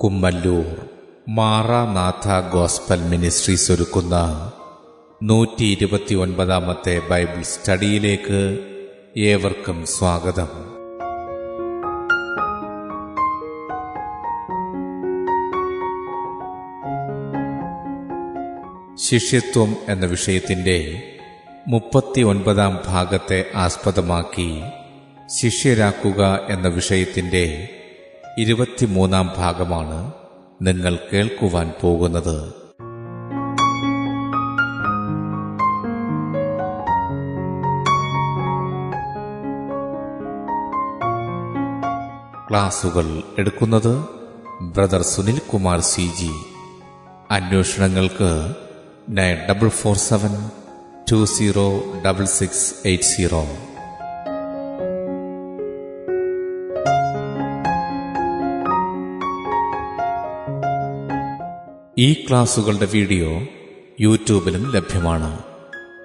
Kummallur Maranatha gospel ministries ഒരുക്കുന്ന നൂറ്റി ഇരുപത്തി ഒൻപതാമത്തെ ബൈബിൾ സ്റ്റഡിയിലേക്ക് ഏവർക്കും സ്വാഗതം. ശിഷ്യത്വം എന്ന വിഷയത്തിന്റെ മുപ്പത്തി ഒൻപതാം ഭാഗത്തെ ആസ്പദമാക്കി ശിഷ്യരാക്കുക എന്ന വിഷയത്തിന്റെ ഇരുപത്തിമൂന്നാം ഭാഗമാണ് നിങ്ങൾ കേൾക്കുവാൻ പോകുന്നത്. ക്ലാസുകൾ എടുക്കുന്നത് brother Sunil Kumar C G. അന്വേഷണങ്ങൾക്ക് nine double four seven two zero double six eight zero. ഈ ക്ലാസുകളുടെ വീഡിയോ യൂട്യൂബിലും ലഭ്യമാണ്.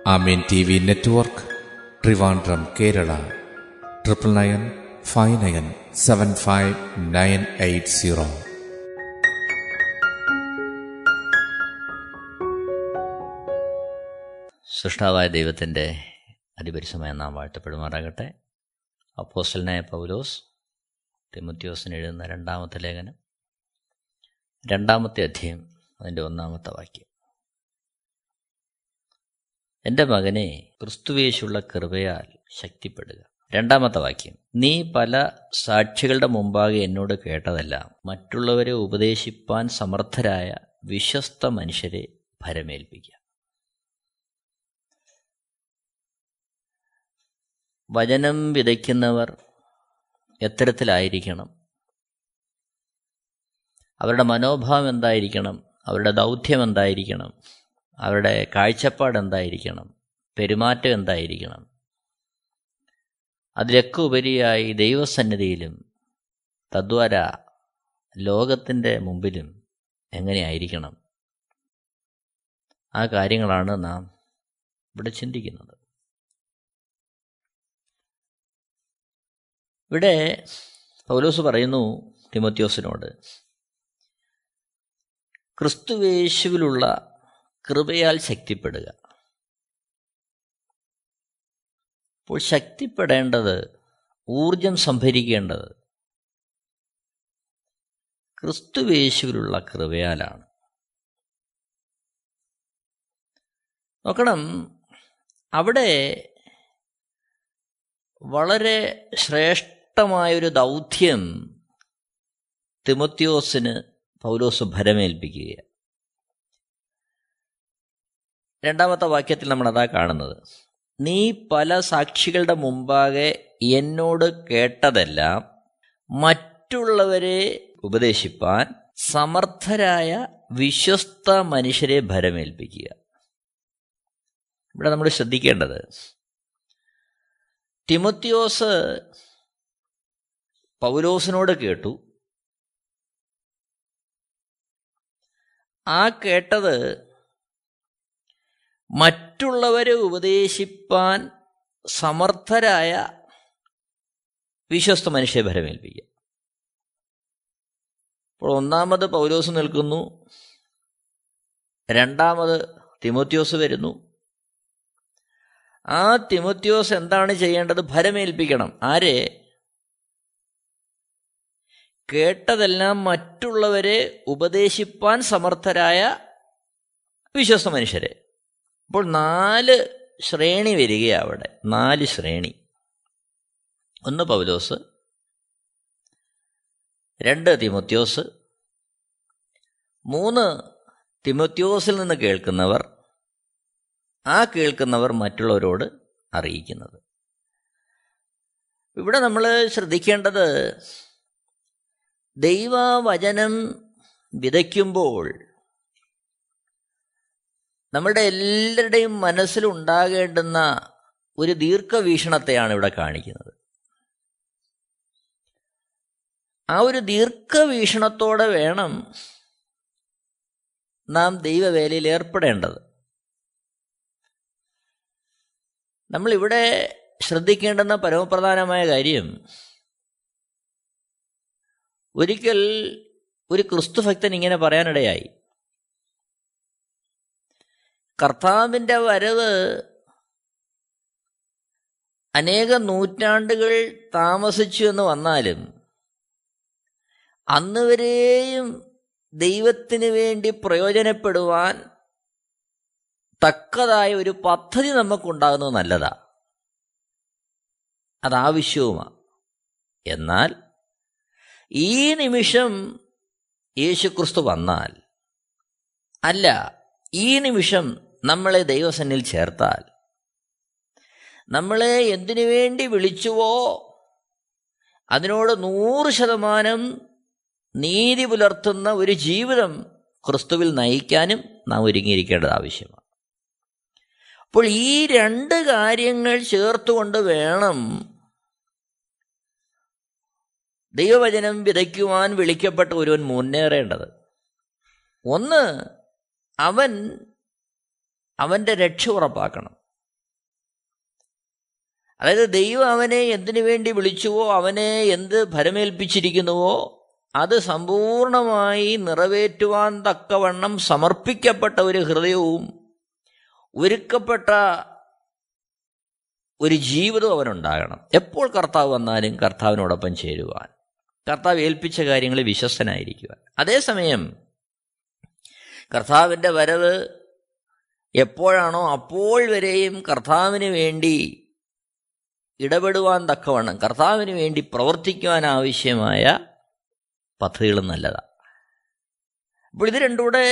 Amen T V network Trivandrum Kerala. Triple nine five nine seven five nine eight zero. സൃഷ്ടാവായ ദൈവത്തിന്റെ അതിപരിശമായ നാം വാഴ്ത്തപ്പെടുമാറാകട്ടെ. അപ്പോസ്റ്റലിനായ പൗലോസ് തിമുത്യോസിന് എഴുതുന്ന രണ്ടാമത്തെ ലേഖനം രണ്ടാമത്തെ അധ്യയം അതിന്റെ ഒന്നാമത്തെ വാക്യം. എന്റെ മകനെ ക്രിസ്തുവേശുള്ള കൃപയാൽ ശക്തിപ്പെടുക. രണ്ടാമത്തെ വാക്യം. നീ പല സാക്ഷികളുടെ മുമ്പാകെ എന്നോട് കേട്ടതെല്ലാം മറ്റുള്ളവരെ ഉപദേശിപ്പാൻ സമർത്ഥരായ വിശ്വസ്ത മനുഷ്യരെ ഭരമേൽപ്പിക്കുക. വചനം വിതയ്ക്കുന്നവർ എത്തരത്തിലായിരിക്കണം. അവരുടെ മനോഭാവം എന്തായിരിക്കണം? അവരുടെ ദൗത്യം എന്തായിരിക്കണം? അവരുടെ കാഴ്ചപ്പാട് എന്തായിരിക്കണം? പെരുമാറ്റം എന്തായിരിക്കണം? അതിലൊക്കെ ഉപരിയായി ദൈവസന്നിധിയിലും തദ്വാര ലോകത്തിന്റെ മുമ്പിലും എങ്ങനെയായിരിക്കണം? ആ കാര്യങ്ങളാണ് നാം ഇവിടെ ചിന്തിക്കുന്നത്. ഇവിടെ പൗലോസ് പറയുന്നു തിമോത്യോസിനോട് ക്രിസ്തുവേശുവിലുള്ള കൃപയാൽ ശക്തിപ്പെടുക. അപ്പോൾ ശക്തിപ്പെടേണ്ടത് ഊർജം സംഭരിക്കേണ്ടത് ക്രിസ്തുവേശുവിലുള്ള കൃപയാലാണ്. നോക്കണം അവിടെ വളരെ ശ്രേഷ്ഠമായൊരു ദൗത്യം തിമത്യോസിന് പൗലോസ് ഭരമേൽപ്പിക്കുക രണ്ടാമത്തെ വാക്യത്തിൽ നമ്മൾ അതാ കാണുന്നത്. നീ പല സാക്ഷികളുടെ മുമ്പാകെ എന്നോട് കേട്ടതെല്ലാം മറ്റുള്ളവരെ ഉപദേശിപ്പാൻ സമർത്ഥരായ വിശ്വസ്ത മനുഷ്യരെ ഭരമേൽപ്പിക്കുക. ഇവിടെ നമ്മൾ ശ്രദ്ധിക്കേണ്ടത് തിമത്യോസ് പൗലോസിനോട് കേട്ടു. ആ കേട്ടത് മറ്റുള്ളവരെ ഉപദേശിപ്പാൻ സമർത്ഥരായ വിശ്വസ്ത മനുഷ്യരെ ഭരമേൽപ്പിക്കുക. അപ്പോൾ ഒന്നാമത് പൗലോസ് നിൽക്കുന്നു. രണ്ടാമത് തിമോത്യോസ് വരുന്നു. ആ തിമോത്യോസ് എന്താണ് ചെയ്യേണ്ടത്? ഭരമേൽപ്പിക്കണം. ആരെ? കേട്ടതെല്ലാം മറ്റുള്ളവരെ ഉപദേശിപ്പാൻ സമർത്ഥരായ വിശ്വസ്ത മനുഷ്യരെ. അപ്പോൾ നാല് ശ്രേണി വരികയാണ് അവിടെ. നാല് ശ്രേണി. ഒന്ന് പൗലോസ് രണ്ട് തിമോത്യോസ് മൂന്ന് തിമോത്യോസിൽ നിന്ന് കേൾക്കുന്നവർ ആ കേൾക്കുന്നവർ മറ്റുള്ളവരോട് അറിയിക്കുന്നത്. ഇവിടെ നമ്മൾ ശ്രദ്ധിക്കേണ്ടത് ദൈവവചനം വിതയ്ക്കുമ്പോൾ നമ്മുടെ എല്ലാവരുടെയും മനസ്സിലുണ്ടാകേണ്ടുന്ന ഒരു ദീർഘവീക്ഷണത്തെയാണ് ഇവിടെ കാണിക്കുന്നത്. ആ ഒരു ദീർഘവീക്ഷണത്തോടെ വേണം നാം ദൈവവേലയിൽ ഏർപ്പെടേണ്ടത്. നമ്മളിവിടെ ശ്രദ്ധിക്കേണ്ടുന്ന പരമപ്രധാനമായ കാര്യം ഒരിക്കൽ ഒരു ക്രിസ്തുഭക്തൻ ഇങ്ങനെ പറയാനിടയായി. കർത്താവിന്റെ വരവ് അനേക നൂറ്റാണ്ടുകൾ താമസിച്ചു എന്ന് വന്നാലും അന്നുവരെയും ദൈവത്തിന് വേണ്ടി പ്രയോജനപ്പെടുവാൻ തക്കതായ ഒരു പദ്ധതി നമുക്കുണ്ടാകുന്നത് നല്ലതാ. അതാവശ്യവുമാണ് എന്നാൽ ഈ നിമിഷം യേശുക്രിസ്തു വന്നാൽ അല്ല ഈ നിമിഷം നമ്മളെ ദൈവസന്നിൽ ചേർത്താൽ നമ്മളെ എന്തിനു വേണ്ടി വിളിച്ചുവോ അതിനോട് നൂറ് ശതമാനം നീതി പുലർത്തുന്ന ഒരു ജീവിതം ക്രിസ്തുവിൽ നയിക്കാനും നാം ഒരുങ്ങിയിരിക്കേണ്ടത് ആവശ്യമാണ്. അപ്പോൾ ഈ രണ്ട് കാര്യങ്ങൾ ചേർത്തുകൊണ്ട് വേണം ദൈവവചനം വിതയ്ക്കുവാൻ വിളിക്കപ്പെട്ട ഒരുവൻ മുന്നേറേണ്ടത്. ഒന്ന് അവൻ അവന്റെ രക്ഷ ഉറപ്പാക്കണം. അതായത് ദൈവം അവനെ എന്തിനു വേണ്ടി വിളിച്ചുവോ അവനെ എന്ത് ഫലമേൽപ്പിച്ചിരിക്കുന്നുവോ അത് സമ്പൂർണമായി നിറവേറ്റുവാൻ തക്കവണ്ണം സമർപ്പിക്കപ്പെട്ട ഒരു ഹൃദയവും ഒരുക്കപ്പെട്ട ഒരു ജീവിതവും അവനുണ്ടാകണം. എപ്പോൾ കർത്താവ് വന്നാലും കർത്താവിനോടൊപ്പം ചേരുവാൻ. കർത്താവ് ഏൽപ്പിച്ച കാര്യങ്ങളിൽ വിശ്വസ്തനായിരിക്കുക അതേസമയം കർത്താവിന്റെ വരവ് എപ്പോഴാണോ അപ്പോൾ വരെയും കർത്താവിന് വേണ്ടി ഇടപെടുവാൻ തക്കവണ്ണം കർത്താവിന് വേണ്ടി പ്രവർത്തിക്കുവാൻ ആവശ്യമായ പദ്ധതികളും നല്ലതാണ്. അപ്പോൾ ഇത് രണ്ടുകൂടെ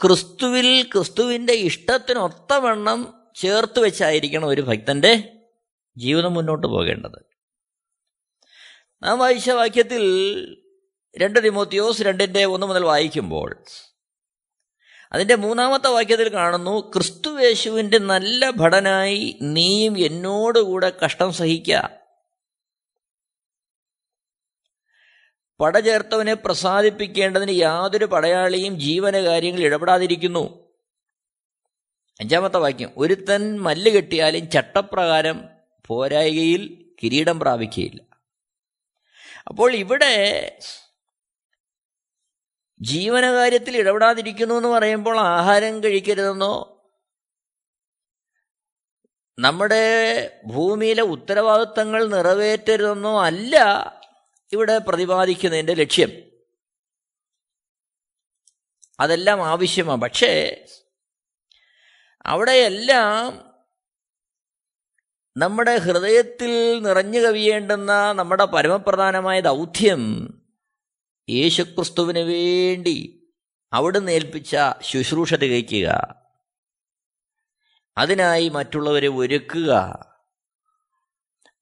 ക്രിസ്തുവിൽ ക്രിസ്തുവിന്റെ ഇഷ്ടത്തിനൊത്തവണ്ണം ചേർത്ത് വെച്ചായിരിക്കണം ഒരു ഭക്തന്റെ ജീവിതം മുന്നോട്ട് പോകേണ്ടത്. നാം വായിച്ച വാക്യത്തിൽ രണ്ട് തിമോത്തിയോസ് രണ്ടിന്റെ ഒന്ന് മുതൽ വായിക്കുമ്പോൾ അതിന്റെ മൂന്നാമത്തെ വാക്യത്തിൽ കാണുന്നു ക്രിസ്തുവേശുവിന്റെ നല്ല ഭടനായി നീയും എന്നോടുകൂടെ കഷ്ടം സഹിക്ക. പടചേർത്തവനെ പ്രസാദിപ്പിക്കേണ്ടതിന് യാതൊരു പടയാളിയും ജീവന കാര്യങ്ങളിൽ ഇടപെടാതിരിക്കുന്നു. അഞ്ചാമത്തെ വാക്യം ഒരുത്തൻ മല്ല് കെട്ടിയാലും ചട്ടപ്രകാരം പോരായികയിൽ കിരീടം പ്രാപിക്കുകയില്ല അപ്പോൾ ഇവിടെ ജീവനകാര്യത്തിൽ ഇടപെടാതിരിക്കുന്നു എന്ന് പറയുമ്പോൾ ആഹാരം കഴിക്കരുതെന്നോ നമ്മുടെ ഭൂമിയിലെ ഉത്തരവാദിത്തങ്ങൾ നിറവേറ്റരുതെന്നോ അല്ല ഇവിടെ പ്രതിപാദിക്കുന്നതിന്റെ ലക്ഷ്യം. അതെല്ലാം ആവശ്യമാണ്. പക്ഷേ അവിടെയെല്ലാം നമ്മുടെ ഹൃദയത്തിൽ നിറഞ്ഞു കവിയേണ്ടുന്ന നമ്മുടെ പരമപ്രധാനമായ ദൗത്യം യേശുക്രിസ്തുവിന് വേണ്ടി അവിടുന്ന് ഏൽപ്പിച്ച ശുശ്രൂഷ തികയ്ക്കുക. അതിനായി മറ്റുള്ളവരെ ഒരുക്കുക.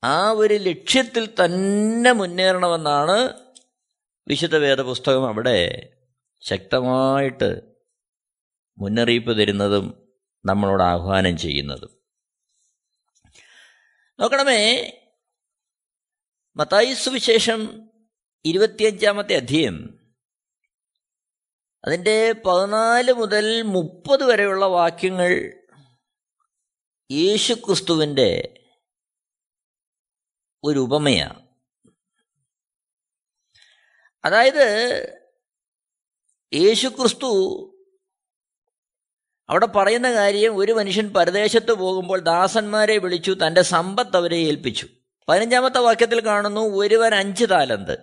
ആ ഒരു ലക്ഷ്യത്തിൽ തന്നെ മുന്നേറണമെന്നാണ് വിശുദ്ധ വേദപുസ്തകം അവിടെ ശക്തമായിട്ട് മുന്നറിയിപ്പ് തരുന്നതും നമ്മളോട് ആഹ്വാനം ചെയ്യുന്നതും. നോക്കണമേ. മത്തായി സുവിശേഷം ഇരുപത്തിയഞ്ചാമത്തെ അധ്യയം. അതിന്റെ പതിനാല് മുതൽ മുപ്പത് വരെയുള്ള വാക്യങ്ങൾ യേശുക്രിസ്തുവിന്റെ ഒരു ഉപമയാണ്. അതായത് യേശുക്രിസ്തു അവിടെ പറയുന്ന കാര്യം ഒരു മനുഷ്യൻ പരദേശത്ത് പോകുമ്പോൾ ദാസന്മാരെ വിളിച്ചു തന്റെ സമ്പത്ത് അവരെ ഏൽപ്പിച്ചു. പതിനഞ്ചാമത്തെ വാക്യത്തിൽ കാണുന്നു ഒരുവൻ അഞ്ച് താലന്ത്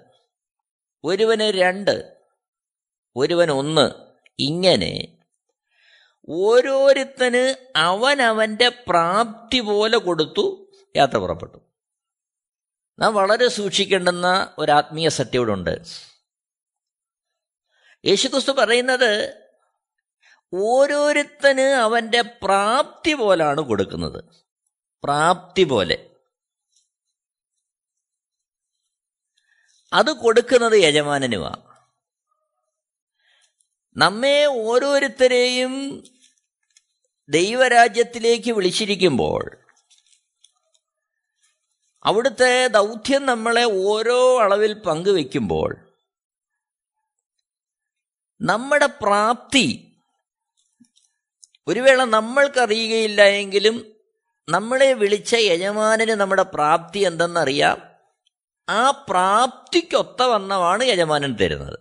ഒരുവന് രണ്ട് ഒരുവൻ ഒന്ന്. ഇങ്ങനെ ഓരോരുത്തന് അവനവന്റെ പ്രാപ്തി പോലെ കൊടുത്തു യാത്ര പുറപ്പെട്ടു. നാം വളരെ സൂക്ഷിക്കേണ്ടുന്ന ഒരു ആത്മീയ സത്യവിടുണ്ട് യേശുക്രിസ്തു പറയുന്നത് ഓരോരുത്തന് അവന്റെ പ്രാപ്തി പോലാണ് കൊടുക്കുന്നത്. പ്രാപ്തി പോലെ. അത് കൊടുക്കുന്നത് യജമാനനുമാണ് നമ്മെ ഓരോരുത്തരെയും ദൈവരാജ്യത്തിലേക്ക് വിളിച്ചിരിക്കുമ്പോൾ അവിടുത്തെ ദൗത്യം നമ്മളെ ഓരോ അളവിൽ പങ്കുവെക്കുമ്പോൾ നമ്മുടെ പ്രാപ്തി ഒരു വേള നമ്മൾക്കറിയുകയില്ല എങ്കിലും നമ്മളെ വിളിച്ച യജമാനന് നമ്മുടെ പ്രാപ്തി എന്തെന്നറിയാം. ആ പ്രാപ്തിക്കൊത്ത വന്നമാണ് യജമാനൻ തരുന്നത്.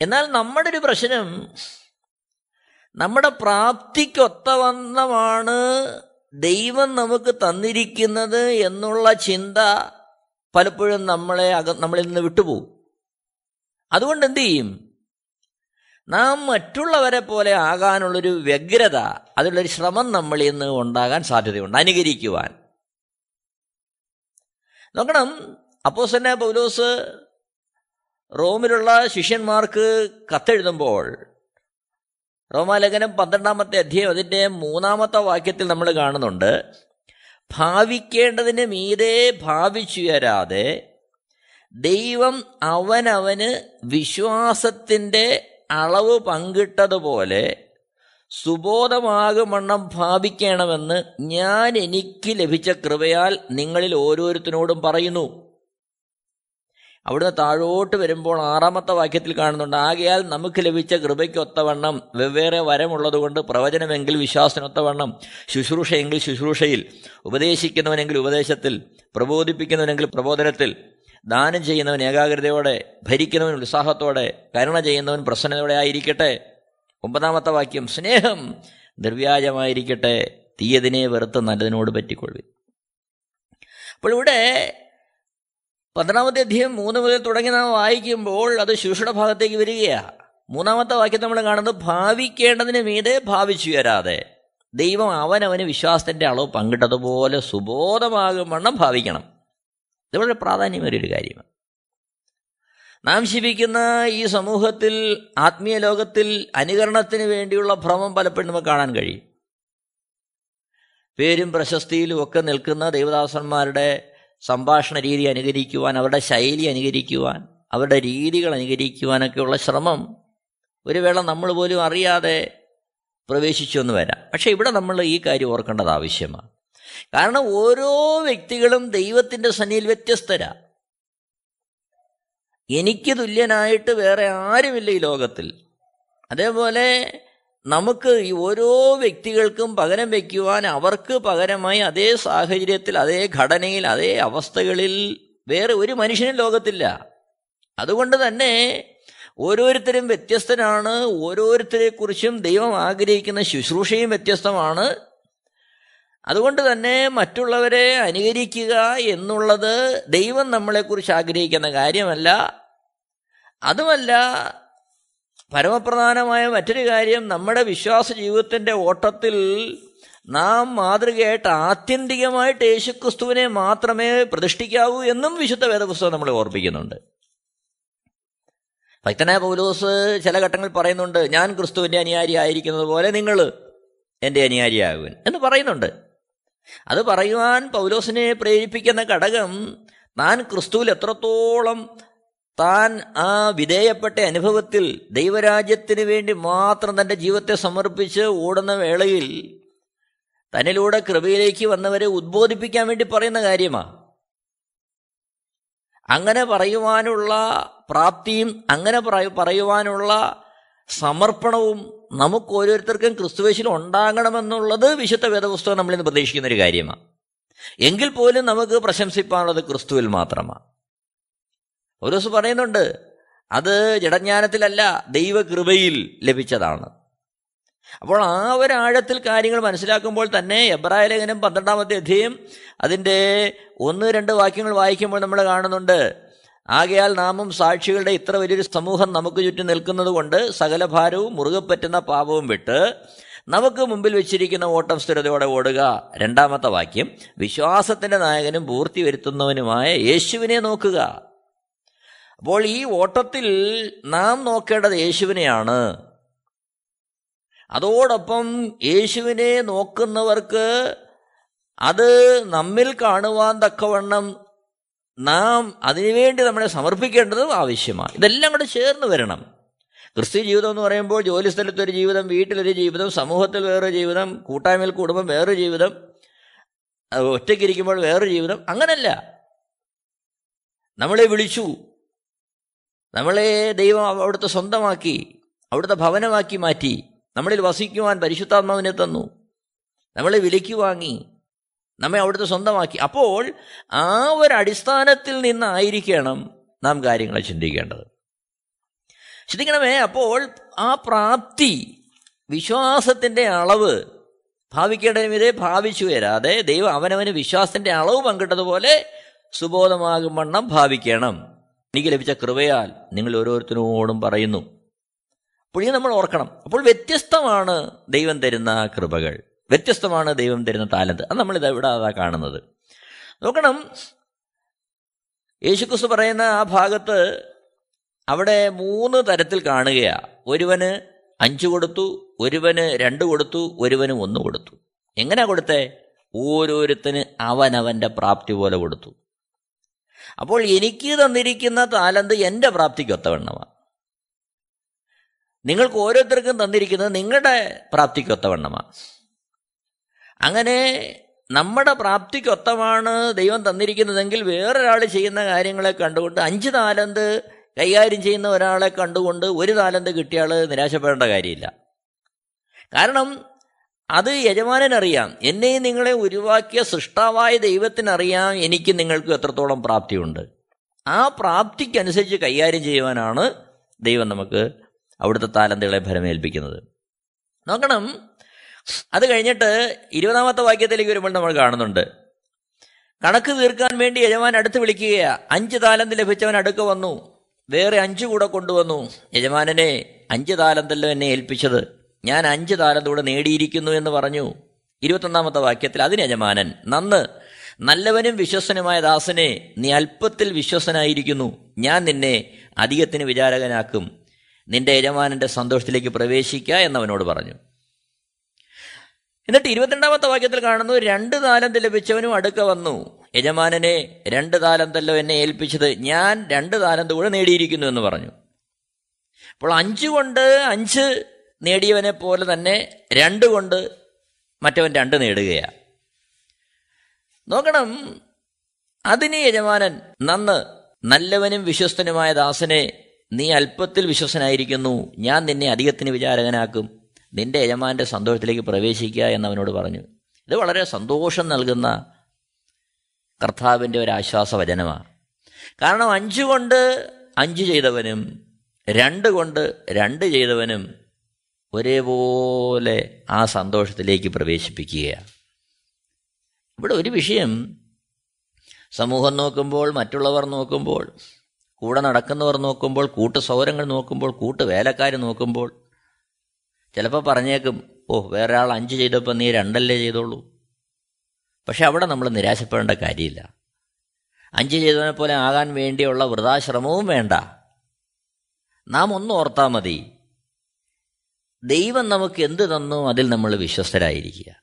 എന്നാൽ നമ്മുടെ ഒരു പ്രശ്നം നമ്മുടെ പ്രാപ്തിക്കൊത്ത വന്നമാണ് ദൈവം നമുക്ക് തന്നിരിക്കുന്നത് എന്നുള്ള ചിന്ത പലപ്പോഴും നമ്മളെ നമ്മളിൽ നിന്ന് വിട്ടുപോകും. അതുകൊണ്ട് എന്തു ചെയ്യും? നാം മറ്റുള്ളവരെ പോലെ ആകാനുള്ളൊരു വ്യഗ്രത അതിലുള്ളൊരു ശ്രമം നമ്മളിൽ നിന്ന് ഉണ്ടാകാൻ സാധ്യതയുണ്ട് അനുകരിക്കുവാൻ. നോക്കണം അപ്പോസന്നെ പൗലോസ് റോമിലുള്ള ശിഷ്യന്മാർക്ക് കത്തെഴുതുമ്പോൾ റോമാലേഖനം പന്ത്രണ്ടാമത്തെ അധ്യായം അതിന്റെ മൂന്നാമത്തെ വാക്യത്തിൽ നമ്മൾ കാണുന്നുണ്ട് ഭാവിക്കേണ്ടതിന് മീതെ ഭാവിച്ചുയരാതെ ദൈവം അവനവന് വിശ്വാസത്തിന്റെ അളവ് പങ്കിട്ടതുപോലെ സുബോധമാകുമണ്ണം ഭാവിക്കണമെന്ന് ഞാൻ എനിക്ക് ലഭിച്ച കൃപയാൽ നിങ്ങളിൽ ഓരോരുത്തരോടും പറയുന്നു. അവിടുന്ന് താഴോട്ട് വരുമ്പോൾ ആറാമത്തെ വാക്യത്തിൽ കാണുന്നുണ്ട് ആകയാൽ നമുക്ക് ലഭിച്ച കൃപയ്ക്കൊത്തവണ്ണം വെവ്വേറെ വരമുള്ളതുകൊണ്ട് പ്രവചനമെങ്കിൽ വിശ്വാസത്തിനൊത്തവണ്ണം ശുശ്രൂഷയെങ്കിൽ ശുശ്രൂഷയിൽ ഉപദേശിക്കുന്നവനെങ്കിൽ ഉപദേശത്തിൽ പ്രബോധിപ്പിക്കുന്നവനെങ്കിൽ പ്രബോധനത്തിൽ ദാനം ചെയ്യുന്നവൻ ഏകാഗ്രതയോടെ ഭരിക്കുന്നവൻ ഉത്സാഹത്തോടെ കരുണ ചെയ്യുന്നവൻ പ്രസന്നതയോടെ ആയിരിക്കട്ടെ. ഒമ്പതാമത്തെ വാക്യം സ്നേഹം നിർവ്യാജമായിരിക്കട്ടെ തീയതിനെ വെറുത്ത് നല്ലതിനോട് പറ്റിക്കൊള്ളു അപ്പോൾ ഇവിടെ പന്ത്രണ്ടാമത്തെ അധ്യയം മൂന്ന് മുതൽ തുടങ്ങി നാം വായിക്കുമ്പോൾ അത് ശുശ്രൂഷയുടെ ഭാഗത്തേക്ക് വരികയാണ് മൂന്നാമത്തെ വാക്യം നമ്മൾ കാണുന്നത് ഭാവിക്കേണ്ടതിന് മീതെ ഭാവിച്ചുയരാതെ ദൈവം അവനവന് വിശ്വാസത്തിന്റെ അളവ് പങ്കിട്ടതുപോലെ സുബോധമാകും വണ്ണം ഭാവിക്കണം. ഇത് വളരെ പ്രാധാന്യമേറിയൊരു കാര്യമാണ്. നാം ശിപിക്കുന്ന ഈ സമൂഹത്തിൽ ആത്മീയ ലോകത്തിൽ അനുകരണത്തിന് വേണ്ടിയുള്ള ഭ്രമം പലപ്പോഴും നമുക്ക് കാണാൻ കഴിയും. പേരും പ്രശസ്തിയിലും ഒക്കെ നിൽക്കുന്ന ദേവദാസന്മാരുടെ സംഭാഷണ രീതി അനുകരിക്കുവാൻ അവരുടെ ശൈലി അനുകരിക്കുവാൻ അവരുടെ രീതികൾ അനുകരിക്കുവാനൊക്കെയുള്ള ശ്രമം ഒരു വേള നമ്മൾ പോലും അറിയാതെ പ്രവേശിച്ചു എന്ന് വരാം. പക്ഷേ ഇവിടെ നമ്മൾ ഈ കാര്യം ഓർക്കേണ്ടത് ആവശ്യമാണ്. കാരണം ഓരോ വ്യക്തികളും ദൈവത്തിന്റെ സന്നിയിൽ വ്യത്യസ്തരാ. എനിക്ക് തുല്യനായിട്ട് വേറെ ആരുമില്ല ഈ ലോകത്തിൽ. അതേപോലെ നമുക്ക് ഈ ഓരോ വ്യക്തികൾക്കും പകരം വയ്ക്കുവാൻ അവർക്ക് പകരമായി അതേ സാഹചര്യത്തിൽ അതേ ഘടനയിൽ അതേ അവസ്ഥകളിൽ വേറെ ഒരു മനുഷ്യനും ലോകത്തില്ല. അതുകൊണ്ട് തന്നെ ഓരോരുത്തരും വ്യത്യസ്തനാണ് ഓരോരുത്തരെക്കുറിച്ചും ദൈവം ആഗ്രഹിക്കുന്ന ശുശ്രൂഷയും വ്യത്യസ്തമാണ്. അതുകൊണ്ട് തന്നെ മറ്റുള്ളവരെ അനുകരിക്കുക എന്നുള്ളത് ദൈവം നമ്മളെക്കുറിച്ച് ആഗ്രഹിക്കുന്ന കാര്യമല്ല. അതുമല്ല പരമപ്രധാനമായ മറ്റൊരു കാര്യം നമ്മുടെ വിശ്വാസ ജീവിതത്തിന്റെ ഓട്ടത്തിൽ നാം മാതൃകയായിട്ട് ആത്യന്തികമായിട്ട് യേശുക്രിസ്തുവിനെ മാത്രമേ പ്രതിഷ്ഠിക്കാവൂ എന്നും വിശുദ്ധ വേദപുസ്തകം നമ്മളെ ഓർപ്പിക്കുന്നുണ്ട്. ഭക്തനായ പൗലോസ് ചില ഘട്ടങ്ങളിൽ പറയുന്നുണ്ട് ഞാൻ ക്രിസ്തുവിന്റെ അനുയാരി ആയിരിക്കുന്നത് പോലെ നിങ്ങൾ എന്റെ അനുയാരിയാകുവൻ എന്ന് പറയുന്നുണ്ട്. അത് പറയുവാൻ പൗലോസിനെ പ്രേരിപ്പിക്കുന്ന ഘടകം താൻ ക്രിസ്തുവിൽ എത്രത്തോളം താൻ ആ വിധേയപ്പെട്ട അനുഭവത്തിൽ ദൈവരാജ്യത്തിന് വേണ്ടി മാത്രം തന്റെ ജീവിതത്തെ സമർപ്പിച്ച് ഓടുന്ന വേളയിൽ തന്നിലൂടെ കൃപയിലേക്ക് വന്നവരെ ഉദ്ബോധിപ്പിക്കാൻ വേണ്ടി പറയുന്ന കാര്യമാണ് അങ്ങനെ പറയുവാനുള്ള പ്രാപ്തിയും അങ്ങനെ പറയുവാനുള്ള സമർപ്പണവും നമുക്ക് ഓരോരുത്തർക്കും ക്രിസ്തുവേശിൽ ഉണ്ടാകണമെന്നുള്ളത് വിശുദ്ധ വേദപുസ്തകം നമ്മളിന്ന് പ്രതീക്ഷിക്കുന്ന ഒരു കാര്യമാണ്. എങ്കിൽ പോലും നമുക്ക് പ്രശംസിപ്പാനുള്ളത് ക്രിസ്തുവിൽ മാത്രമാണ്. ഒരു ദിവസം പറയുന്നുണ്ട് അത് ജഡജ്ഞാനത്തിലല്ല ദൈവകൃപയിൽ ലഭിച്ചതാണ്. അപ്പോൾ ആ ഒരാഴത്തിൽ കാര്യങ്ങൾ മനസ്സിലാക്കുമ്പോൾ തന്നെ എബ്രായ ലേഖനം പന്ത്രണ്ടാമത്തെ അധ്യയം അതിന്റെ ഒന്ന് രണ്ട് വാക്യങ്ങൾ വായിക്കുമ്പോൾ നമ്മൾ കാണുന്നുണ്ട് ആകയാൽ നാമും സാക്ഷികളുടെ ഇത്ര വലിയൊരു സമൂഹം നമുക്ക് ചുറ്റും നിൽക്കുന്നത് കൊണ്ട് സകല ഭാരവും മുറുകെ പറ്റുന്ന പാപവും വിട്ട് നമുക്ക് മുമ്പിൽ വെച്ചിരിക്കുന്ന ഓട്ടം സ്ഥിരതയോടെ ഓടുക. രണ്ടാമത്തെ വാക്യം വിശ്വാസത്തിന്റെ നായകനും പൂർത്തി വരുത്തുന്നവനുമായ യേശുവിനെ നോക്കുക. അപ്പോൾ ഈ ഓട്ടത്തിൽ നാം നോക്കേണ്ടത് യേശുവിനെയാണ്. അതോടൊപ്പം യേശുവിനെ നോക്കുന്നവർക്ക് അത് നമ്മിൽ കാണുവാൻ തക്കവണ്ണം നാം അതിനുവേണ്ടി നമ്മളെ സമർപ്പിക്കേണ്ടതും ആവശ്യമാണ്. ഇതെല്ലാം കൂടെ ചേർന്ന് വരണം. ക്രിസ്ത്യ ജീവിതം എന്ന് പറയുമ്പോൾ ജോലിസ്ഥലത്തൊരു ജീവിതം വീട്ടിലൊരു ജീവിതം സമൂഹത്തിൽ വേറൊരു ജീവിതം കൂട്ടായ്മയിൽ കുടുംബം വേറൊരു ജീവിതം ഒറ്റയ്ക്കിരിക്കുമ്പോൾ വേറൊരു ജീവിതം അങ്ങനല്ല. നമ്മളെ വിളിച്ചു. നമ്മളെ ദൈവം അവിടുത്തെ സ്വന്തമാക്കി അവിടുത്തെ ഭവനമാക്കി മാറ്റി. നമ്മളിൽ വസിക്കുവാൻ പരിശുദ്ധാത്മാവിനെ തന്നു. നമ്മളെ വിലയ്ക്ക് വാങ്ങി. നമ്മെ അവിടുത്തെ സ്വന്തമാക്കി. അപ്പോൾ ആ ഒരു അടിസ്ഥാനത്തിൽ നിന്നായിരിക്കണം നാം കാര്യങ്ങളെ ചിന്തിക്കേണ്ടത്. ചിന്തിക്കണമേ അപ്പോൾ ആ പ്രാപ്തി വിശ്വാസത്തിന്റെ അളവ് ഭാവിക്കേണ്ടതിനെ ഭാവിച്ചു വരാതെ ദൈവം അവനവന് വിശ്വാസത്തിന്റെ അളവ് പങ്കിട്ടതുപോലെ സുബോധമാകും വണ്ണം ഭാവിക്കണം. എനിക്ക് ലഭിച്ച കൃപയാൽ നിങ്ങൾ ഓരോരുത്തരോടും പറയുന്നു. അപ്പോൾ ഇത് നമ്മൾ ഓർക്കണം. അപ്പോൾ വ്യത്യസ്തമാണ് ദൈവം തരുന്ന കൃപകൾ. വ്യത്യസ്തമാണ് ദൈവം തരുന്ന താലന്ത്. അത് നമ്മൾ ഇത് ഇവിടെ അതാ കാണുന്നത്. നോക്കണം. യേശുക്രിസ്തു പറയുന്ന ആ ഭാഗത്ത് അവിടെ മൂന്ന് തരത്തിൽ കാണുകയാണ് ഒരുവന് അഞ്ച് കൊടുത്തു ഒരുവന് രണ്ട് കൊടുത്തു ഒരുവന് ഒന്ന് കൊടുത്തു. എങ്ങനെ കൊടുത്തേ? ഓരോരുത്തന് അവനവന്റെ പ്രാപ്തി പോലെ കൊടുത്തു. അപ്പോൾ എനിക്ക് തന്നിരിക്കുന്ന താലന്ത് എന്റെ പ്രാപ്തിക്ക് ഒത്തവണ്ണമാണ്. നിങ്ങൾക്ക് ഓരോരുത്തർക്കും തന്നിരിക്കുന്നത് നിങ്ങളുടെ പ്രാപ്തിക്ക് ഒത്തവണ്ണമാണ്. അങ്ങനെ നമ്മുടെ പ്രാപ്തിക്കൊത്തമാണ് ദൈവം തന്നിരിക്കുന്നതെങ്കിൽ വേറൊരാൾ ചെയ്യുന്ന കാര്യങ്ങളെ കണ്ടുകൊണ്ട് അഞ്ച് താലന്ത് കൈകാര്യം ചെയ്യുന്ന ഒരാളെ കണ്ടുകൊണ്ട് ഒരു താലന്ത് കിട്ടിയാൽ നിരാശപ്പെടേണ്ട കാര്യമില്ല. കാരണം അത് യജമാനറിയാം എന്നെയും നിങ്ങളെ ഉരുവാക്കിയ സൃഷ്ടാവായ ദൈവത്തിനറിയാം എനിക്ക് നിങ്ങൾക്ക് എത്രത്തോളം പ്രാപ്തിയുണ്ട്. ആ പ്രാപ്തിക്കനുസരിച്ച് കൈകാര്യം ചെയ്യുവാനാണ് ദൈവം നമുക്ക് അവിടുത്തെ താലന്തുകളെ ഫലമേൽപ്പിക്കുന്നത് നോക്കണം അത് കഴിഞ്ഞിട്ട് ഇരുപതാമത്തെ വാക്യത്തിലേക്ക് വരുമ്പോൾ നമ്മൾ കാണുന്നുണ്ട്. കണക്ക് തീർക്കാൻ വേണ്ടി യജമാൻ അടുത്ത് വിളിക്കുകയാ. അഞ്ച് താലന്ത് ലഭിച്ചവൻ അടുക്ക വന്നു. വേറെ അഞ്ച് കൂടെ കൊണ്ടുവന്നു. യജമാനനെ അഞ്ച് താലന്തല്ലോ എന്നെ ഏൽപ്പിച്ചത്. ഞാൻ അഞ്ച് താലന്തൂടെ നേടിയിരിക്കുന്നു എന്ന് പറഞ്ഞു. ഇരുപത്തൊന്നാമത്തെ വാക്യത്തിൽ അതിന് യജമാനൻ നന്ന് നല്ലവനും വിശ്വസനുമായ ദാസനെ നീ അല്പത്തിൽ വിശ്വസനായിരിക്കുന്നു ഞാൻ നിന്നെ അധികത്തിന് വിചാരകനാക്കും. നിന്റെ യജമാനന്റെ സന്തോഷത്തിലേക്ക് പ്രവേശിക്കുക എന്നവനോട് പറഞ്ഞു. എന്നിട്ട് ഇരുപത്തിരണ്ടാമത്തെ വാക്യത്തിൽ കാണുന്നു രണ്ട് താലന്ത് ലഭിച്ചവനും അടുക്ക വന്നു. യജമാനനെ രണ്ട് താലന്തല്ലോ എന്നെ ഏൽപ്പിച്ചത് ഞാൻ രണ്ട് താലന്ത് കൂടെ നേടിയിരിക്കുന്നു എന്ന് പറഞ്ഞു. അപ്പോൾ അഞ്ച് കൊണ്ട് അഞ്ച് നേടിയവനെ പോലെ തന്നെ രണ്ട് കൊണ്ട് മറ്റവൻ രണ്ട് നേടുകയാണ് നോക്കണം അതിന് യജമാനൻ നന്ന് നല്ലവനും വിശ്വസ്തനുമായ ദാസനെ നീ അല്പത്തിൽ വിശ്വസനായിരിക്കുന്നു ഞാൻ നിന്നെ അധികത്തിന് വിചാരകനാക്കും. നിന്റെ യജമാന്റെ സന്തോഷത്തിലേക്ക് പ്രവേശിക്കുക എന്നവനോട് പറഞ്ഞു. ഇത് വളരെ സന്തോഷം നൽകുന്ന കർത്താവിന്റെ ഒരു ആശ്വാസ വചനമാണ് കാരണം അഞ്ച് കൊണ്ട് അഞ്ച് ചെയ്തവനും രണ്ട് കൊണ്ട് രണ്ട് ചെയ്തവനും ഒരേപോലെ ആ സന്തോഷത്തിലേക്ക് പ്രവേശിപ്പിക്കുകയാണ്. ഇവിടെ ഒരു വിഷയം സമൂഹം നോക്കുമ്പോൾ മറ്റുള്ളവർ നോക്കുമ്പോൾ കൂടെ നടക്കുന്നവർ നോക്കുമ്പോൾ കൂട്ടു സൗരങ്ങൾ നോക്കുമ്പോൾ കൂട്ടു വേലക്കാർ നോക്കുമ്പോൾ ചിലപ്പോൾ പറഞ്ഞേക്കും ഓ വേറെ ആൾ അഞ്ച് ചെയ്തപ്പോൾ നീ രണ്ടല്ലേ ചെയ്തോളൂ. പക്ഷെ അവിടെ നമ്മൾ നിരാശപ്പെടേണ്ട കാര്യമില്ല. അഞ്ച് ചെയ്തവനെ പോലെ ആകാൻ വേണ്ടിയുള്ള വൃതാശ്രമവും വേണ്ട. നാം ഒന്ന് ഓർത്താൽ മതി ദൈവം നമുക്ക് എന്ത് തന്നു അതിൽ നമ്മൾ വിശ്വസ്തരായിരിക്കുക.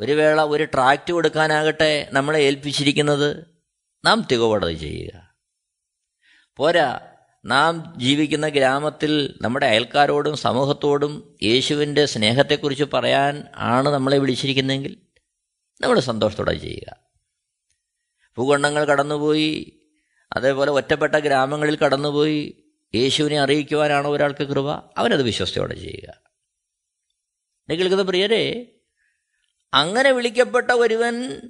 ഒരു വേള ഒരു ട്രാക്റ്റ് കൊടുക്കാനാകട്ടെ നമ്മളെ ഏൽപ്പിച്ചിരിക്കുന്നത് നാം തികവടത് ചെയ്യുക. പോരാ നാം ജീവിക്കുന്ന ഗ്രാമത്തിൽ നമ്മുടെ അയൽക്കാരോടും സമൂഹത്തോടും യേശുവിന്റെ സ്നേഹത്തെക്കുറിച്ച് പറയാൻ ആണ് നമ്മളെ വിളിച്ചിരിക്കുന്നതെങ്കിൽ നമ്മൾ സന്തോഷത്തോടെ ചെയ്യുക. ഭൂഖണ്ഡങ്ങൾ കടന്നുപോയി അതേപോലെ ഒറ്റപ്പെട്ട ഗ്രാമങ്ങളിൽ കടന്നുപോയി യേശുവിനെ അറിയിക്കുവാനാണ് ഒരാൾക്ക് കൃപ? അവനത് വിശ്വസ്തയോടെ ചെയ്യുക. കേൾക്കുന്ന പ്രിയരെ അങ്ങനെ വിളിക്കപ്പെട്ട ഒരുവൻ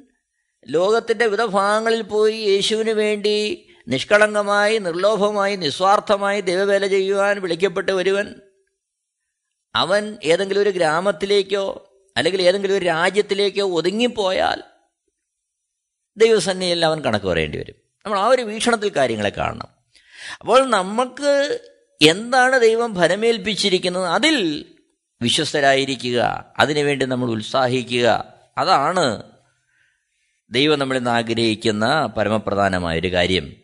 ലോകത്തിന്റെ വിവിധ ഭാഗങ്ങളിൽ പോയി യേശുവിന് വേണ്ടി നിഷ്കളങ്കമായി നിർലോഭമായി നിസ്വാർത്ഥമായി ദൈവവേല ചെയ്യുവാൻ വിളിക്കപ്പെട്ട ഒരുവൻ അവൻ ഏതെങ്കിലും ഒരു ഗ്രാമത്തിലേക്കോ അല്ലെങ്കിൽ ഏതെങ്കിലും ഒരു രാജ്യത്തിലേക്കോ ഒതുങ്ങിപ്പോയാൽ ദൈവസന്നിധിയിൽ അവൻ കണക്ക് പറയേണ്ടി വരും. നമ്മൾ ആ ഒരു വീക്ഷണത്തിൽ കാര്യങ്ങളെ കാണണം. അപ്പോൾ നമുക്ക് എന്താണ് ദൈവം ഫലമേൽപ്പിച്ചിരിക്കുന്നത്? അതിൽ വിശ്വസ്തരായിരിക്കുക. അതിനുവേണ്ടി നമ്മൾ ഉത്സാഹിക്കുക. അതാണ് ദൈവം നമ്മളിന്ന് ആഗ്രഹിക്കുന്ന പരമപ്രധാനമായൊരു കാര്യം.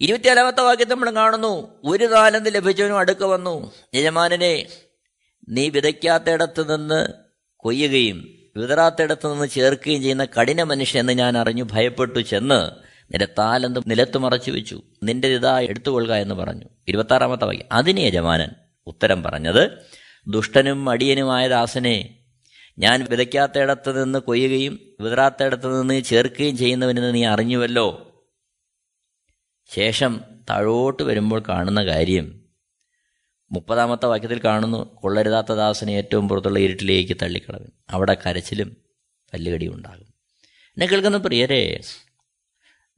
ഇരുപത്തിയാലാമത്തെ വാക്യത്തെ നമ്മൾ കാണുന്നു ഒരു താലന്ത് ലഭിച്ചവനും അടുക്ക വന്നു. യജമാനനെ നീ വിതയ്ക്കാത്തയിടത്ത് നിന്ന് കൊയ്യുകയും വിതറാത്തയിടത്ത് നിന്ന് ചേർക്കുകയും ചെയ്യുന്ന കഠിന മനുഷ്യൻ എന്ന് ഞാൻ അറിഞ്ഞു ഭയപ്പെട്ടു ചെന്ന് നിന്റെ താലന്ത് നിലത്ത് മറച്ചു വെച്ചു. നിന്റെ ഇതാ എടുത്തുകൊള്ളുക എന്ന് പറഞ്ഞു. ഇരുപത്താറാമത്തെ വാക്യം. അതിന് യജമാനൻ ഉത്തരം പറഞ്ഞത് ദുഷ്ടനും അടിയനുമായ ദാസനെ ഞാൻ വിതയ്ക്കാത്തയിടത്ത് നിന്ന് കൊയ്യുകയും വിതറാത്തയിടത്ത് നിന്ന് ചേർക്കുകയും ചെയ്യുന്നവനെന്ന് നീ അറിഞ്ഞുവല്ലോ. ശേഷം താഴോട്ട് വരുമ്പോൾ കാണുന്ന കാര്യം മുപ്പതാമത്തെ വാക്യത്തിൽ കാണുന്നു കൊള്ളരുതാത്ത ദാസനെ ഏറ്റവും പുറത്തുള്ള ഇരുട്ടിലേക്ക് തള്ളിക്കളവൻ. അവിടെ കരച്ചിലും പല്ലുകടിയും ഉണ്ടാകും. എന്നെ കേൾക്കുന്ന പ്രിയരെ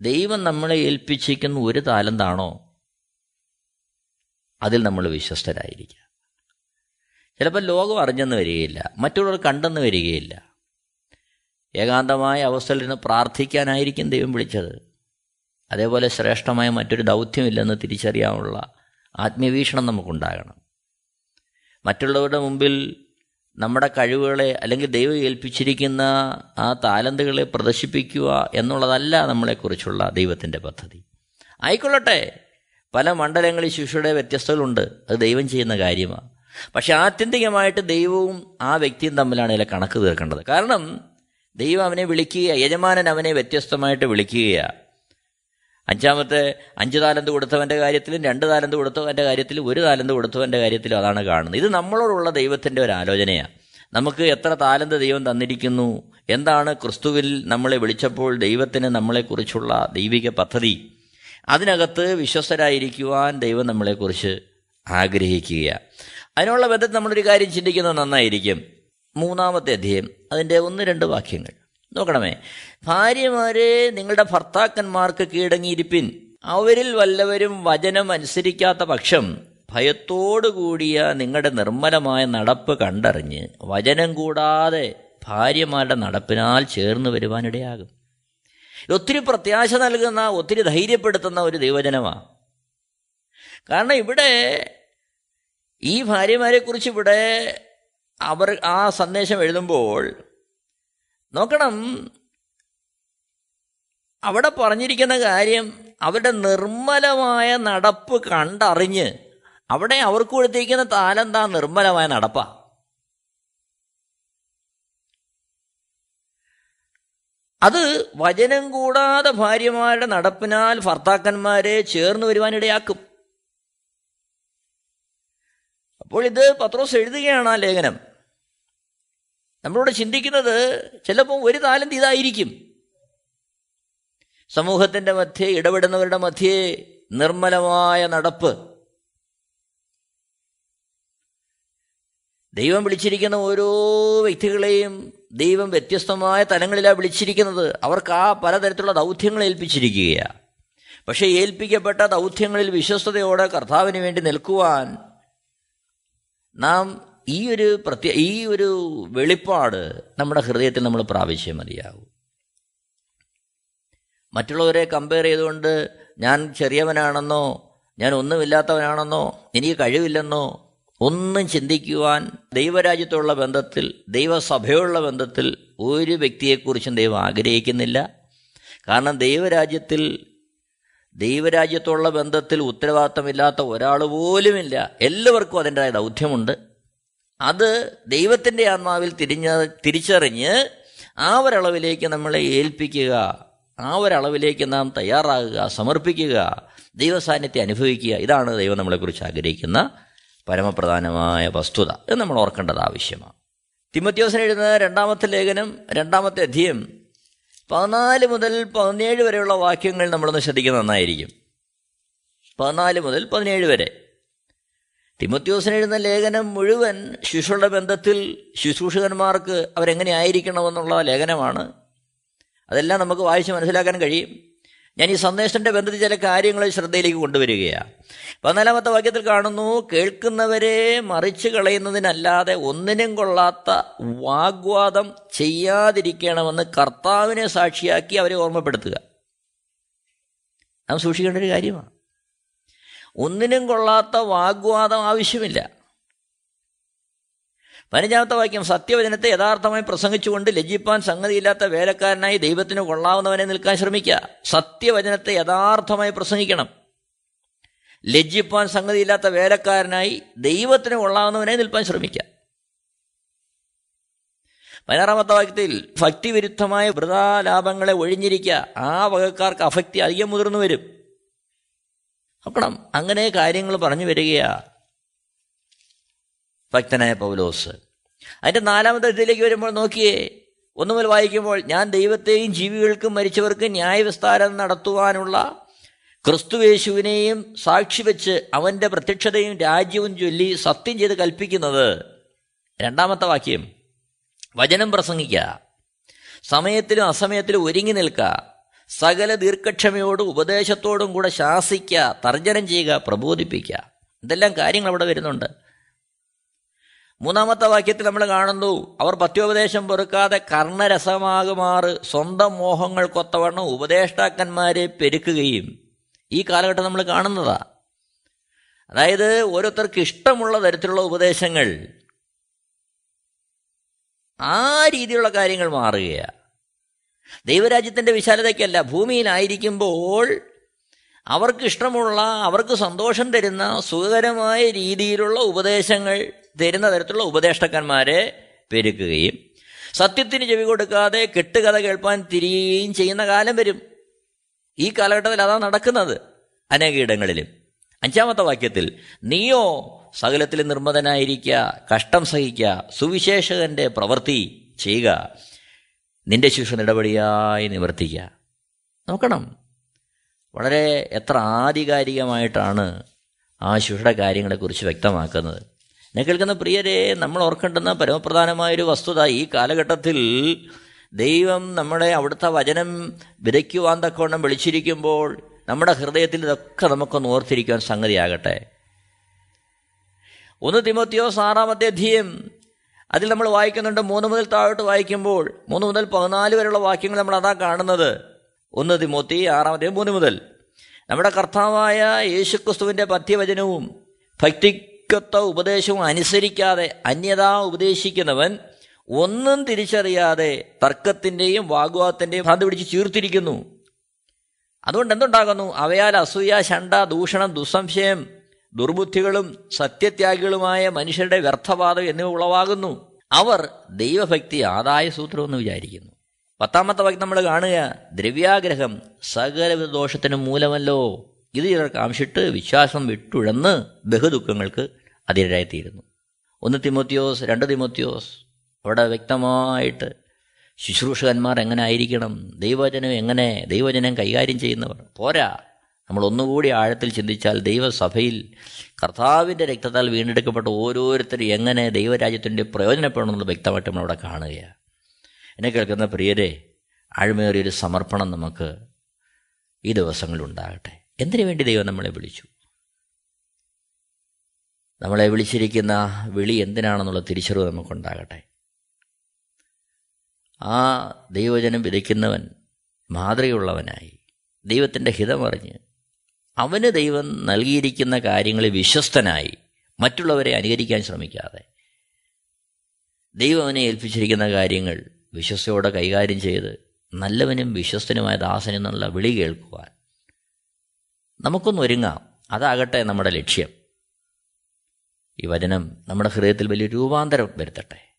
ദൈവം നമ്മളെ ഏൽപ്പിച്ചിരിക്കുന്ന ഒരു താലന്താണോ? അതിൽ നമ്മൾ വിശ്വസ്തരായിരിക്കുക. ചിലപ്പോൾ ലോകം അറിഞ്ഞെന്ന് വരികയില്ല മറ്റുള്ളവർ കണ്ടെന്ന് വരികയില്ല. ഏകാന്തമായ അവസ്ഥയിൽ നിന്ന് പ്രാർത്ഥിക്കാനായിരിക്കും ദൈവം വിളിച്ചത്. അതേപോലെ ശ്രേഷ്ഠമായ മറ്റൊരു ദൗത്യമില്ലെന്ന് തിരിച്ചറിയാനുള്ള ആത്മീയവീക്ഷണം നമുക്കുണ്ടാകണം. മറ്റുള്ളവരുടെ മുമ്പിൽ നമ്മുടെ കഴിവുകളെ അല്ലെങ്കിൽ ദൈവം ഏൽപ്പിച്ചിരിക്കുന്ന ആ താലന്തുകളെ പ്രദർശിപ്പിക്കുക എന്നുള്ളതല്ല നമ്മളെക്കുറിച്ചുള്ള ദൈവത്തിന്റെ പദ്ധതി. ആയിക്കൊള്ളട്ടെ പല മണ്ഡലങ്ങളിൽ ശിശുയുടെ വ്യത്യസ്തതകളുണ്ട്. അത് ദൈവം ചെയ്യുന്ന കാര്യമാണ്. പക്ഷെ ആത്യന്തികമായിട്ട് ദൈവവും ആ വ്യക്തിയും തമ്മിലാണ് ഇതിലെ കണക്ക് തീർക്കേണ്ടത്. കാരണം ദൈവം അവനെ വിളിക്കുക യജമാനൻ അവനെ വ്യത്യസ്തമായിട്ട് വിളിക്കുകയാണ് അഞ്ചാമത്തെ അഞ്ച് താലന്ത് കൊടുത്തവന്റെ കാര്യത്തിലും രണ്ട് താലന്ത് കൊടുത്തവന്റെ കാര്യത്തിലും ഒരു താലന്ത് കൊടുത്തവന്റെ കാര്യത്തിലും അതാണ് കാണുന്നത്. ഇത് നമ്മളോടുള്ള ദൈവത്തിന്റെ ഒരു ആലോചനയാണ് നമുക്ക് എത്ര താലന്ത് ദൈവം തന്നിരിക്കുന്നു? എന്താണ് ക്രിസ്തുവിൽ നമ്മളെ വിളിച്ചപ്പോൾ ദൈവത്തിന് നമ്മളെക്കുറിച്ചുള്ള ദൈവിക പദ്ധതി? അതിനകത്ത് വിശ്വസ്തരായിരിക്കുവാൻ ദൈവം നമ്മളെക്കുറിച്ച് ആഗ്രഹിക്കുകയാണ് അതിനുള്ള ബന്ധത്തിൽ നമ്മളൊരു കാര്യം ചിന്തിക്കുന്നത് നന്നായിരിക്കും. മൂന്നാമത്തെ അധ്യയം അതിന്റെ ഒന്ന് രണ്ട് വാക്യങ്ങൾ. നോക്കണമേ. ഭാര്യമാരെ നിങ്ങളുടെ ഭർത്താക്കന്മാർക്ക് കീഴടങ്ങിയിരിപ്പിൻ. അവരിൽ വല്ലവരും വചനം അനുസരിക്കാത്ത പക്ഷം ഭയത്തോടുകൂടിയ നിങ്ങളുടെ നിർമ്മലമായ നടപ്പ് കണ്ടറിഞ്ഞ് വചനം കൂടാതെ ഭാര്യമാരുടെ നടപ്പിനാൽ ചേർന്ന് വരുവാനിടയാകും. ഒത്തിരി പ്രത്യാശ നൽകുന്ന ഒത്തിരി ധൈര്യപ്പെടുത്തുന്ന ഒരു ദൈവജനമാണ് കാരണം ഇവിടെ ഈ ഭാര്യമാരെക്കുറിച്ച് ഇവിടെ അവർ ആ സന്ദേശം എഴുതുമ്പോൾ നോക്കണം. അവിടെ പറഞ്ഞിരിക്കുന്ന കാര്യം അവരുടെ നിർമ്മലമായ നടപ്പ് കണ്ടറിഞ്ഞ് അവിടെ അവർക്ക് കൊടുത്തിരിക്കുന്ന താലെന്താ നിർമ്മലമായ നടപ്പാ. അത് വചനം കൂടാതെ ഭാര്യമാരുടെ നടപ്പിനാൽ ഭർത്താക്കന്മാരെ ചേർന്ന് വരുവാനിടയാക്കും അപ്പോൾ ഇത് പത്രോസ് എഴുതുകയാണ് ആ ലേഖനം. നമ്മളോട് ചിന്തിക്കുന്നത് ചിലപ്പോൾ ഒരു താലന്ത് ഇതായിരിക്കും. സമൂഹത്തിന്റെ മധ്യേ ഇടപെടുന്നവരുടെ മധ്യേ നിർമ്മലമായ നടപ്പ്. ദൈവം വിളിച്ചിരിക്കുന്ന ഓരോ വ്യക്തികളെയും ദൈവം വ്യത്യസ്തമായ തലങ്ങളിലാണ് വിളിച്ചിരിക്കുന്നത്. അവർക്ക് ആ പലതരത്തിലുള്ള ദൗത്യങ്ങൾ ഏൽപ്പിച്ചിരിക്കുകയാണ് പക്ഷേ ഏൽപ്പിക്കപ്പെട്ട ദൗത്യങ്ങളിൽ വിശ്വസ്തയോടെ കർത്താവിന് വേണ്ടി നിൽക്കുവാൻ നാം ഈ ഒരു പ്രത്യേക ഈ ഒരു വെളിപ്പാട് നമ്മുടെ ഹൃദയത്തിൽ നമ്മൾ പ്രാപിച്ചേ മതിയാകും മറ്റുള്ളവരെ കമ്പയർ ചെയ്തുകൊണ്ട് ഞാൻ ചെറിയവനാണെന്നോ ഞാൻ ഒന്നുമില്ലാത്തവനാണെന്നോ എനിക്ക് കഴിവില്ലെന്നോ ഒന്നും ചിന്തിക്കുവാൻ ദൈവരാജ്യത്തുള്ള ബന്ധത്തിൽ ദൈവസഭയുള്ള ബന്ധത്തിൽ ഒരു വ്യക്തിയെക്കുറിച്ചും ദൈവം ആഗ്രഹിക്കുന്നില്ല. കാരണം ദൈവരാജ്യത്തിൽ ദൈവരാജ്യത്തുള്ള ബന്ധത്തിൽ ഉത്തരവാദിത്തമില്ലാത്ത ഒരാൾ പോലുമില്ല. എല്ലാവർക്കും അതിന്റെതായ ദൗത്യമുണ്ട്. അത് ദൈവത്തിന്റെ ആത്മാവിൽ തിരിഞ്ഞ തിരിച്ചറിഞ്ഞ് ആ ഒരളവിലേക്ക് നമ്മളെ ഏൽപ്പിക്കുക ആ ഒരളവിലേക്ക് നാം തയ്യാറാകുക സമർപ്പിക്കുക ദൈവസാന്നിധ്യം അനുഭവിക്കുക. ഇതാണ് ദൈവം നമ്മളെക്കുറിച്ച് ആഗ്രഹിക്കുന്ന പരമപ്രധാനമായ വസ്തുത എന്ന് നമ്മൾ ഓർക്കേണ്ടത് ആവശ്യമാണ്. തിമത്യോസിന് എഴുതുന്ന രണ്ടാമത്തെ ലേഖനം രണ്ടാമത്തെ അധ്യയം പതിനാല് മുതൽ പതിനേഴ് വരെയുള്ള വാക്യങ്ങൾ നമ്മളൊന്ന് ശ്രദ്ധിക്കുന്നത് നന്നായിരിക്കും. പതിനാല് മുതൽ പതിനേഴ് വരെ. തിമത്യോസിന് എഴുതുന്ന ലേഖനം മുഴുവൻ ശിശുടെ ബന്ധത്തിൽ ശുശ്രൂഷകന്മാർക്ക് അവരെങ്ങനെ ആയിരിക്കണമെന്നുള്ള ലേഖനമാണ്. അതെല്ലാം നമുക്ക് വായിച്ച് മനസ്സിലാക്കാൻ കഴിയും. ഞാൻ ഈ സന്ദേശത്തിന്റെ ബന്ധത്തിൽ ചില കാര്യങ്ങൾ ശ്രദ്ധയിലേക്ക് കൊണ്ടുവരികയാണ്. പതിനാലാമത്തെ വാക്യത്തിൽ കാണുന്നു കേൾക്കുന്നവരെ മറിച്ച് കളയുന്നതിനല്ലാതെ ഒന്നിനും കൊള്ളാത്ത വാഗ്വാദം ചെയ്യാതിരിക്കണമെന്ന് കർത്താവിനെ സാക്ഷിയാക്കി അവരെ ഓർമ്മപ്പെടുത്തുക. നാം സൂക്ഷിക്കേണ്ട ഒരു കാര്യമാണ്. ഒന്നിനും കൊള്ളാത്ത വാഗ്വാദം ആവശ്യമില്ല. പതിനഞ്ചാമത്തെ വാക്യം സത്യവചനത്തെ യഥാർത്ഥമായി പ്രസംഗിച്ചുകൊണ്ട് ലജ്ജിപ്പാൻ സംഗതിയില്ലാത്ത വേലക്കാരനായി ദൈവത്തിന് കൊള്ളാവുന്നവനെ നിൽക്കാൻ ശ്രമിക്കുക. സത്യവചനത്തെ യഥാർത്ഥമായി പ്രസംഗിക്കണം. ലജ്ജിപ്പാൻ സംഗതിയില്ലാത്ത വേലക്കാരനായി ദൈവത്തിന് കൊള്ളാവുന്നവനെ നിൽപ്പാൻ ശ്രമിക്കുക. പതിനാറാമത്തെ വാക്യത്തിൽ ഭക്തിവിരുദ്ധമായ വൃതാലാഭങ്ങളെ ഒഴിഞ്ഞിരിക്കുക. ആ വകക്കാർക്ക് അഭക്തി അധികം മുതിർന്നു വരും. നോക്കണം. അങ്ങനെ കാര്യങ്ങൾ പറഞ്ഞു വരികയാ ഭക്തനായ പൗലോസ്. അതിന്റെ നാലാമത്തെ ഇതിലേക്ക് വരുമ്പോൾ നോക്കിയേ ഒന്നു മുതൽ വായിക്കുമ്പോൾ ഞാൻ ദൈവത്തെയും ജീവികൾക്കും മരിച്ചവർക്കും ന്യായവിസ്താരം നടത്തുവാനുള്ള ക്രിസ്തുവേശുവിനെയും സാക്ഷി വെച്ച് അവന്റെ പ്രത്യക്ഷതയും രാജ്യവും ചൊല്ലി സത്യം ചെയ്ത് കൽപ്പിക്കുന്നത്. രണ്ടാമത്തെ വാക്യം വചനം പ്രസംഗിക്കുക. സമയത്തിലും അസമയത്തിലും ഒരുങ്ങി നിൽക്കുക. സകല ദീർഘക്ഷമയോടും ഉപദേശത്തോടും കൂടെ ശാസിക്കുക തർജനം ചെയ്യുക പ്രബോധിപ്പിക്കുക ഇതെല്ലാം കാര്യങ്ങൾ അവിടെ വരുന്നുണ്ട്. മൂന്നാമത്തെ വാക്യത്തിൽ നമ്മൾ കാണുന്നു അവർ പത്യോപദേശം പൊറുക്കാതെ കർണരസമാകുമാറ് സ്വന്തം മോഹങ്ങൾ കൊത്തവണ്ണം ഉപദേഷ്ടാക്കന്മാരെ പെരുക്കുകയും ഈ കാലഘട്ടം നമ്മൾ കാണുന്നതാ. അതായത് ഓരോരുത്തർക്ക് ഇഷ്ടമുള്ള തരത്തിലുള്ള ഉപദേശങ്ങൾ ആ രീതിയിലുള്ള കാര്യങ്ങൾ മാറുകയാണ് ദൈവരാജ്യത്തിന്റെ വിശാലതയ്ക്കല്ല ഭൂമിയിലായിരിക്കുമ്പോൾ അവർക്ക് ഇഷ്ടമുള്ള അവർക്ക് സന്തോഷം തരുന്ന സുഖകരമായ രീതിയിലുള്ള ഉപദേശങ്ങൾ തരുന്ന തരത്തിലുള്ള ഉപദേഷ്ടക്കന്മാരെ പെരുക്കുകയും സത്യത്തിന് ചെവി കൊടുക്കാതെ കെട്ടുകഥ കേൾപ്പാൻ തിരിയുകയും ചെയ്യുന്ന കാലം വരും. ഈ കാലഘട്ടത്തിൽ അതാണ് നടക്കുന്നത് അനേകയിടങ്ങളിലും അഞ്ചാമത്തെ വാക്യത്തിൽ നീയോ സകലത്തിൽ നിർമ്മതനായിരിക്കുക കഷ്ടം സഹിക്കുക സുവിശേഷകന്റെ പ്രവൃത്തി ചെയ്യുക. നിന്റെ ശിക്ഷ നടപടിയായി നിവർത്തിക്കുക നോക്കണം. വളരെ എത്ര ആധികാരികമായിട്ടാണ് ആ ശിക്ഷയുടെ കാര്യങ്ങളെക്കുറിച്ച് വ്യക്തമാക്കുന്നത്. എന്നെ കേൾക്കുന്ന പ്രിയരെ നമ്മൾ ഓർക്കേണ്ടുന്ന പരമപ്രധാനമായൊരു വസ്തുത ഈ കാലഘട്ടത്തിൽ ദൈവം നമ്മുടെ അവിടുത്തെ വചനം വിതയ്ക്കുവാൻ തക്കവണ്ണം വിളിച്ചിരിക്കുമ്പോൾ നമ്മുടെ ഹൃദയത്തിൽ ഇതൊക്കെ നമുക്കൊന്ന് ഓർത്തിരിക്കുവാൻ സംഗതിയാകട്ടെ. ഒന്ന് തിമോത്തിയോസ് ആറാമത്തെ അധ്യയം അതിൽ നമ്മൾ വായിക്കുന്നുണ്ട് മൂന്ന് മുതൽ താഴോട്ട് വായിക്കുമ്പോൾ മൂന്ന് മുതൽ പതിനാല് വരെയുള്ള വാക്യങ്ങൾ നമ്മൾ അതാ കാണുന്നത്. ഒന്ന് തിമോത്തി ആറാമത്തെ മൂന്ന് മുതൽ. നമ്മുടെ കർത്താവായ യേശുക്രിസ്തുവിന്റെ പഥ്യവചനവും ഭക്തിക്കൊത്ത ഉപദേശവും അനുസരിക്കാതെ അന്യതാ ഉപദേശിക്കുന്നവൻ ഒന്നും തിരിച്ചറിയാതെ തർക്കത്തിന്റെയും വാഗ്വാദത്തിന്റെയും ഭ്രാന്ത് പിടിച്ച് ചീർത്തിരിക്കുന്നു. അതുകൊണ്ട് എന്തുണ്ടാകുന്നു? അവയാൽ അസൂയ ശണ്ട ദൂഷണം ദുസ്സംശയം ദുർബുദ്ധികളും സത്യത്യാഗികളുമായ മനുഷ്യരുടെ വ്യർത്ഥവാദം എന്നിവ ഉളവാകുന്നു. അവർ ദൈവഭക്തി ആദായ സൂത്രമെന്ന് വിചാരിക്കുന്നു. പത്താമത്തെ വാക്യം നമ്മൾ കാണുക. ദ്രവ്യാഗ്രഹം സകലവിധ ദോഷത്തിന് മൂലമല്ലോ. ഇത് ചിലർക്ക് ആവശ്യമിട്ട് വിശ്വാസം വിട്ടുഴന്ന് ബഹുദുഃഖങ്ങൾക്ക് അതിരായിത്തീരുന്നു ഒന്ന് തിമോത്യോസ് രണ്ട് തിമോത്യോസ്. അവിടെ വ്യക്തമായിട്ട് ശുശ്രൂഷകന്മാർ എങ്ങനെ ആയിരിക്കണം? ദൈവവചനം എങ്ങനെ? ദൈവവചനം കൈകാര്യം ചെയ്യുന്നവർ. പോരാ. നമ്മൾ ഒന്നുകൂടി ആഴത്തിൽ ചിന്തിച്ചാൽ ദൈവസഭയിൽ കർത്താവിന്റെ രക്തത്താൽ വീണ്ടെടുക്കപ്പെട്ട ഓരോരുത്തരും എങ്ങനെ ദൈവരാജ്യത്തിന്റെ പ്രയോജനപ്പെടണമെന്ന് വ്യക്തമായിട്ട് നമ്മളവിടെ കാണുകയാണ്. എന്നെ കേൾക്കുന്ന പ്രിയരെ ആഴ്മേറിയൊരു സമർപ്പണം നമുക്ക് ഈ ദിവസങ്ങളിൽ ഉണ്ടാകട്ടെ എന്തിനു വേണ്ടി ദൈവം നമ്മളെ വിളിച്ചു? നമ്മളെ വിളിച്ചിരിക്കുന്ന വിളി എന്തിനാണെന്നുള്ള തിരിച്ചറിവ് നമുക്കുണ്ടാകട്ടെ. ആ ദൈവജനം വിതയ്ക്കുന്നവൻ മാതൃകയുള്ളവനായി ദൈവത്തിന്റെ ഹിതമറിഞ്ഞ് അവന് ദൈവം നൽകിയിരിക്കുന്ന കാര്യങ്ങളിൽ വിശ്വസ്തനായി മറ്റുള്ളവരെ അനുകരിക്കാൻ ശ്രമിക്കാതെ ദൈവം അവനെ ഏൽപ്പിച്ചിരിക്കുന്ന കാര്യങ്ങൾ വിശ്വസ്തയോടെ കൈകാര്യം ചെയ്ത് നല്ലവനും വിശ്വസ്തനുമായ ദാസൻ എന്നുള്ള വിളി കേൾക്കുവാൻ നമുക്കൊന്ന് ഒരുങ്ങാം. അതാകട്ടെ നമ്മുടെ ലക്ഷ്യം. ഈ വചനം നമ്മുടെ ഹൃദയത്തിൽ വലിയ രൂപാന്തരം വരുത്തട്ടെ.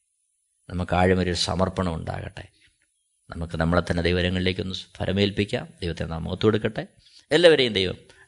നമുക്ക് ആഴമൊരു സമർപ്പണം ഉണ്ടാകട്ടെ. നമുക്ക് നമ്മളെ തന്നെ ദൈവരങ്ങളിലേക്കൊന്ന് ഫലമേൽപ്പിക്കാം ദൈവത്തെ നാം മുഖത്ത് കൊടുക്കട്ടെ. എല്ലാവരെയും ദൈവം